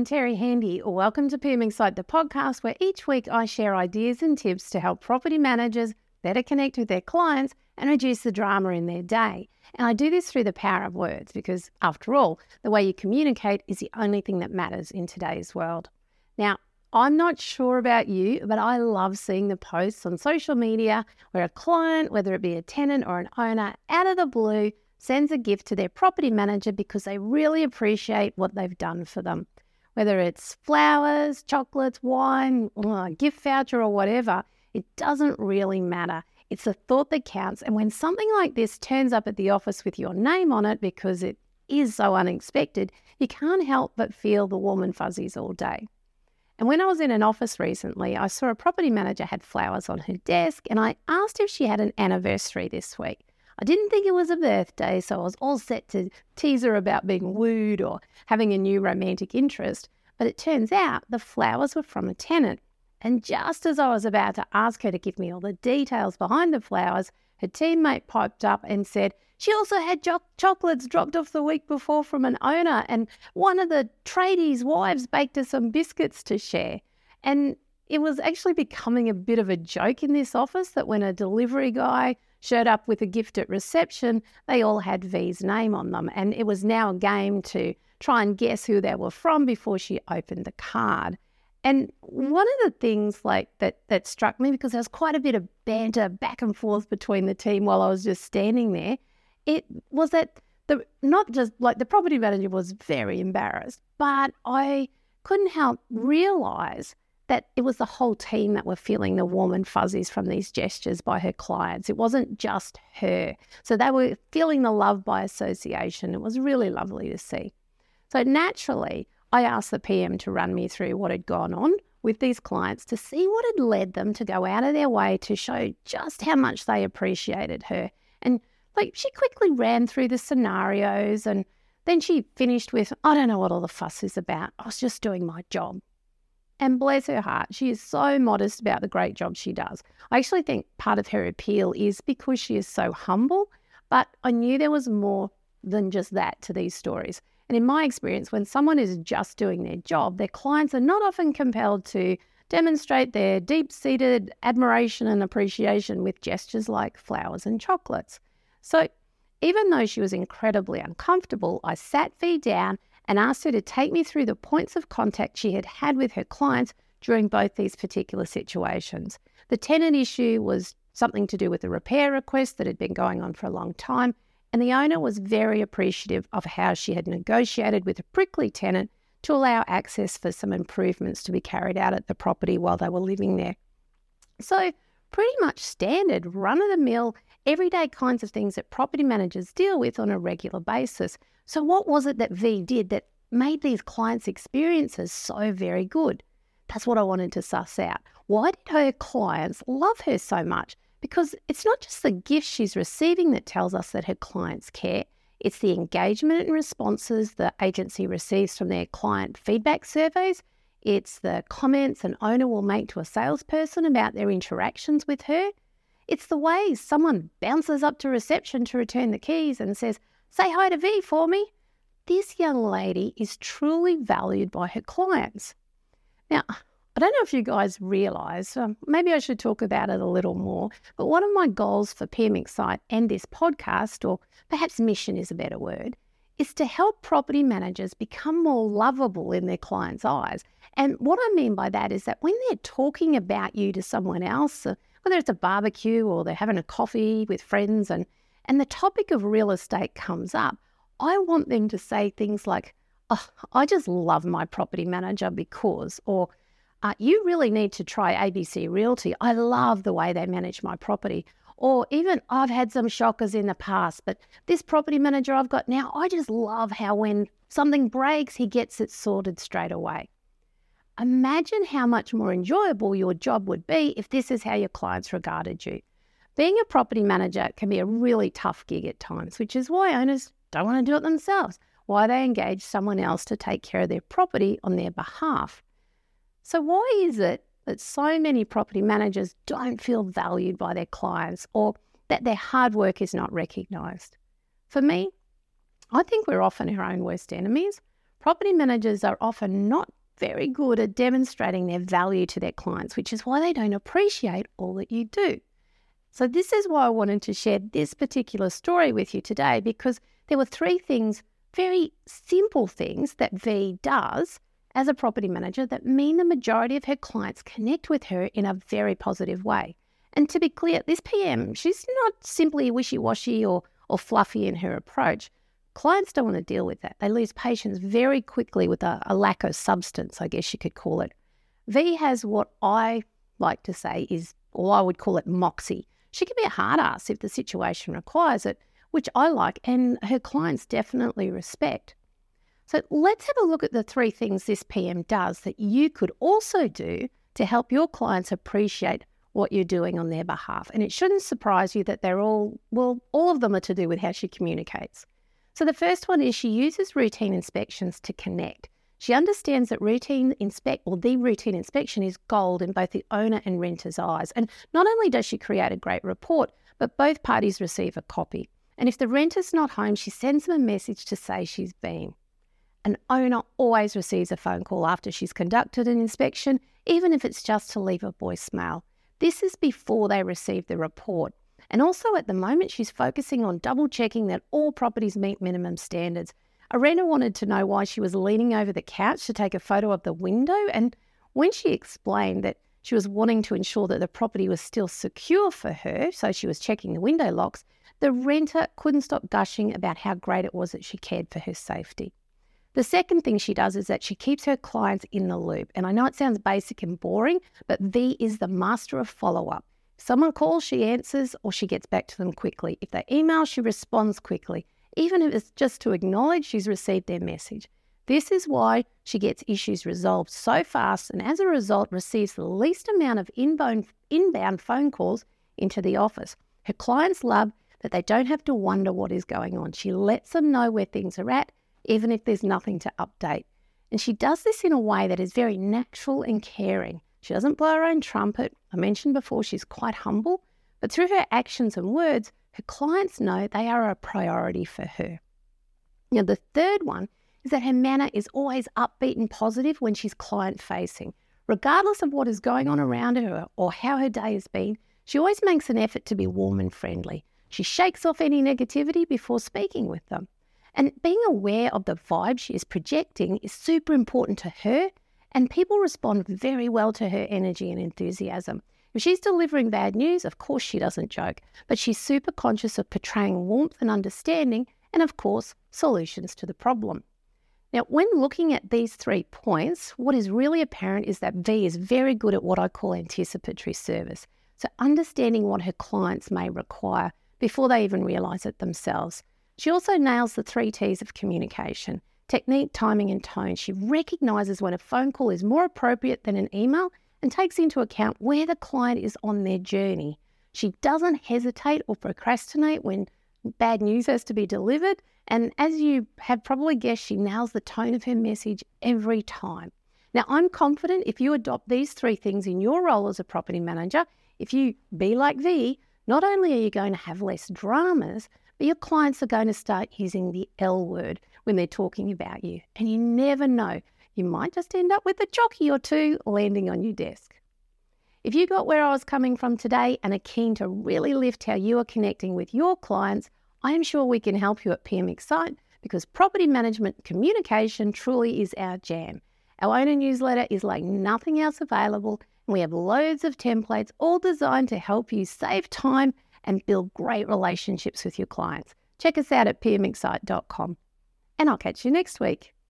I'm Terri Handy. Or welcome to PM Site, the podcast where each week I share ideas and tips to help property managers better connect with their clients and reduce the drama in their day. And I do this through the power of words because, after all, the way you communicate is the only thing that matters in today's world. Now, I'm not sure about you, but I love seeing the posts on social media where a client, whether it be a tenant or an owner, out of the blue sends a gift to their property manager because they really appreciate what they've done for them. Whether it's flowers, chocolates, wine, a gift voucher, or whatever, it doesn't really matter. It's the thought that counts. And when something like this turns up at the office with your name on it because it is so unexpected, you can't help but feel the warm and fuzzies all day. And when I was in an office recently, I saw a property manager had flowers on her desk and I asked if she had an anniversary this week. I didn't think it was a birthday, so I was all set to tease her about being wooed or having a new romantic interest. But it turns out the flowers were from a tenant. And just as I was about to ask her to give me all the details behind the flowers, her teammate piped up and said, she also had jo- chocolates dropped off the week before from an owner, and one of the tradies' wives baked her some biscuits to share. And it was actually becoming a bit of a joke in this office that when a delivery guy showed up with a gift at reception, they all had V's name on them. And it was now a game to try and guess who they were from before she opened the card. And one of the things like that that struck me because there was quite a bit of banter back and forth between the team while I was just standing there it was that the not just like the property manager was very embarrassed, but I couldn't help realize that it was the whole team that were feeling the warm and fuzzies from these gestures by her clients. It wasn't just her. So they were feeling the love by association. It was really lovely to see. So naturally, I asked the PM to run me through what had gone on with these clients to see what had led them to go out of their way to show just how much they appreciated her and like she quickly ran through the scenarios and then she finished with, I don't know what all the fuss is about. I was just doing my job. And bless her heart, she is so modest about the great job she does. I actually think part of her appeal is because she is so humble, but I knew there was more than just that to these stories. And in my experience, when someone is just doing their job, their clients are not often compelled to demonstrate their deep seated admiration and appreciation with gestures like flowers and chocolates. So, even though she was incredibly uncomfortable, I sat V down and asked her to take me through the points of contact she had had with her clients during both these particular situations. The tenant issue was something to do with a repair request that had been going on for a long time, and the owner was very appreciative of how she had negotiated with a prickly tenant to allow access for some improvements to be carried out at the property while they were living there. So, pretty much standard, run of the mill, everyday kinds of things that property managers deal with on a regular basis. So, what was it that V did that made these clients' experiences so very good? That's what I wanted to suss out. Why did her clients love her so much? Because it's not just the gifts she's receiving that tells us that her clients care. It's the engagement and responses the agency receives from their client feedback surveys. It's the comments an owner will make to a salesperson about their interactions with her. It's the way someone bounces up to reception to return the keys and says, Say hi to V for me. This young lady is truly valued by her clients. Now, I don't know if you guys realize, um, maybe I should talk about it a little more, but one of my goals for PM Insight and this podcast, or perhaps mission is a better word, is to help property managers become more lovable in their clients' eyes. And what I mean by that is that when they're talking about you to someone else, uh, whether it's a barbecue or they're having a coffee with friends and, and the topic of real estate comes up, I want them to say things like, oh, I just love my property manager because, or uh, you really need to try ABC Realty. I love the way they manage my property. Or even I've had some shockers in the past, but this property manager I've got now, I just love how when something breaks, he gets it sorted straight away. Imagine how much more enjoyable your job would be if this is how your clients regarded you. Being a property manager can be a really tough gig at times, which is why owners don't want to do it themselves, why they engage someone else to take care of their property on their behalf. So, why is it that so many property managers don't feel valued by their clients or that their hard work is not recognised? For me, I think we're often our own worst enemies. property managers are often not very good at demonstrating their value to their clients, which is why they don't appreciate all that you do. So, this is why I wanted to share this particular story with you today because there were three things, very simple things that V does as a property manager that mean the majority of her clients connect with her in a very positive way. And to be clear, this PM, she's not simply wishy washy or, or fluffy in her approach. Clients don't want to deal with that. They lose patience very quickly with a, a lack of substance, I guess you could call it. V has what I like to say is, or I would call it moxie. She can be a hard ass if the situation requires it, which I like and her clients definitely respect. So let's have a look at the three things this PM does that you could also do to help your clients appreciate what you're doing on their behalf. And it shouldn't surprise you that they're all, well, all of them are to do with how she communicates. So the first one is she uses routine inspections to connect. She understands that routine inspect or the routine inspection is gold in both the owner and renter's eyes. And not only does she create a great report, but both parties receive a copy. And if the renter's not home, she sends them a message to say she's been. An owner always receives a phone call after she's conducted an inspection, even if it's just to leave a voicemail. This is before they receive the report. And also at the moment, she's focusing on double checking that all properties meet minimum standards. Arena wanted to know why she was leaning over the couch to take a photo of the window. And when she explained that she was wanting to ensure that the property was still secure for her, so she was checking the window locks, the renter couldn't stop gushing about how great it was that she cared for her safety. The second thing she does is that she keeps her clients in the loop. And I know it sounds basic and boring, but V is the master of follow up. Someone calls, she answers, or she gets back to them quickly. If they email, she responds quickly, even if it's just to acknowledge she's received their message. This is why she gets issues resolved so fast and as a result receives the least amount of inbound, inbound phone calls into the office. Her clients love that they don't have to wonder what is going on. She lets them know where things are at even if there's nothing to update. And she does this in a way that is very natural and caring. She doesn't blow her own trumpet. I mentioned before she's quite humble, but through her actions and words, her clients know they are a priority for her. Now, the third one is that her manner is always upbeat and positive when she's client facing. Regardless of what is going on around her or how her day has been, she always makes an effort to be warm and friendly. She shakes off any negativity before speaking with them. And being aware of the vibe she is projecting is super important to her, and people respond very well to her energy and enthusiasm. If she's delivering bad news, of course she doesn't joke, but she's super conscious of portraying warmth and understanding, and of course, solutions to the problem. Now, when looking at these three points, what is really apparent is that V is very good at what I call anticipatory service. So, understanding what her clients may require before they even realize it themselves. She also nails the three T's of communication technique, timing, and tone. She recognizes when a phone call is more appropriate than an email and takes into account where the client is on their journey. She doesn't hesitate or procrastinate when bad news has to be delivered. And as you have probably guessed, she nails the tone of her message every time. Now, I'm confident if you adopt these three things in your role as a property manager, if you be like V, not only are you going to have less dramas, but your clients are going to start using the L word when they're talking about you. And you never know, you might just end up with a choccy or two landing on your desk. If you got where I was coming from today and are keen to really lift how you are connecting with your clients, I am sure we can help you at PM Insight because property management communication truly is our jam. Our owner newsletter is like nothing else available, we have loads of templates all designed to help you save time and build great relationships with your clients. Check us out at pminsight.com. And I'll catch you next week.